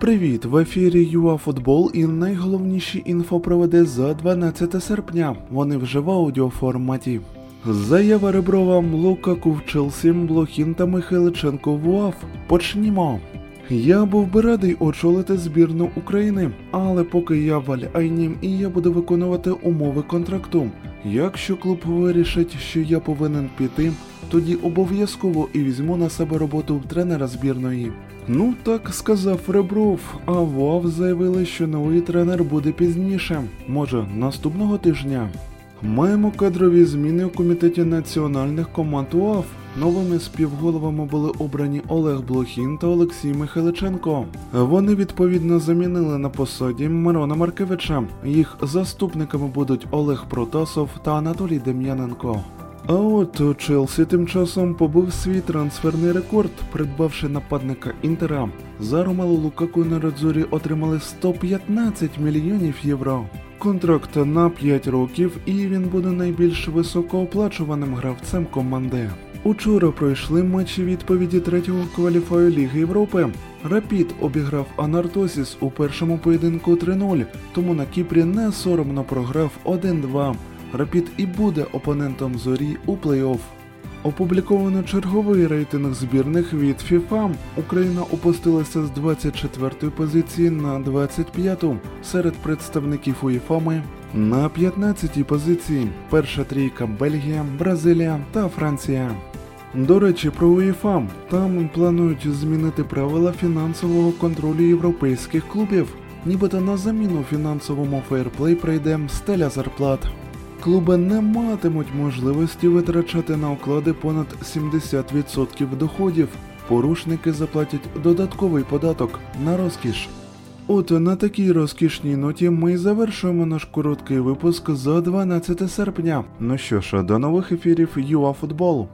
Привіт! В ефірі ЮАФутбол і найголовніші інфопроводи за 12 серпня. Вони вже в аудіоформаті. Заява Реброва, Лукаку в Челсі, Блохін та Михайличенко в УАФ. Почнімо. Я був би радий очолити збірну України, але поки я в Аль-Айні і я буду виконувати умови контракту. Якщо клуб вирішить, що я повинен піти, тоді обов'язково і візьму на себе роботу тренера збірної. Ну так сказав Ребров, а в УАФ заявили, що новий тренер буде пізніше, може наступного тижня. Маємо кадрові зміни у комітеті національних команд УАФ. Новими співголовами були обрані Олег Блохін та Олексій Михайличенко. Вони відповідно замінили на посаді Мирона Маркевича. Їх заступниками будуть Олег Протасов та Анатолій Дем'яненко. А от Челсі тим часом побив свій трансферний рекорд, придбавши нападника Інтера. За Ромелу Лукаку на Радзурі отримали 115 мільйонів євро. Контракт на 5 років, і він буде найбільш високооплачуваним гравцем команди. Учора пройшли матчі відповіді третього кваліфаю Ліги Європи. Рапід обіграв Анартосіс у першому поєдинку 3-0, тому на Кіпрі не соромно програв 1-2. Рапід і буде опонентом зорі у плей-офф. Опубліковано черговий рейтинг збірних від FIFA. Україна опустилася з 24-ї позиції на 25-ту. Серед представників УЄФАМи на 15-й позиції. Перша трійка Бельгія, Бразилія та Франція. До речі, про УЄФА. Там планують змінити правила фінансового контролю європейських клубів. Нібито на заміну фінансовому фейрплей прийде стеля зарплат. Клуби не матимуть можливості витрачати на оклади понад 70% доходів. Порушники заплатять додатковий податок на розкіш. От на такій розкішній ноті ми й завершуємо наш короткий випуск за 12 серпня. Ну що ж, до нових ефірів ЮАФутбол.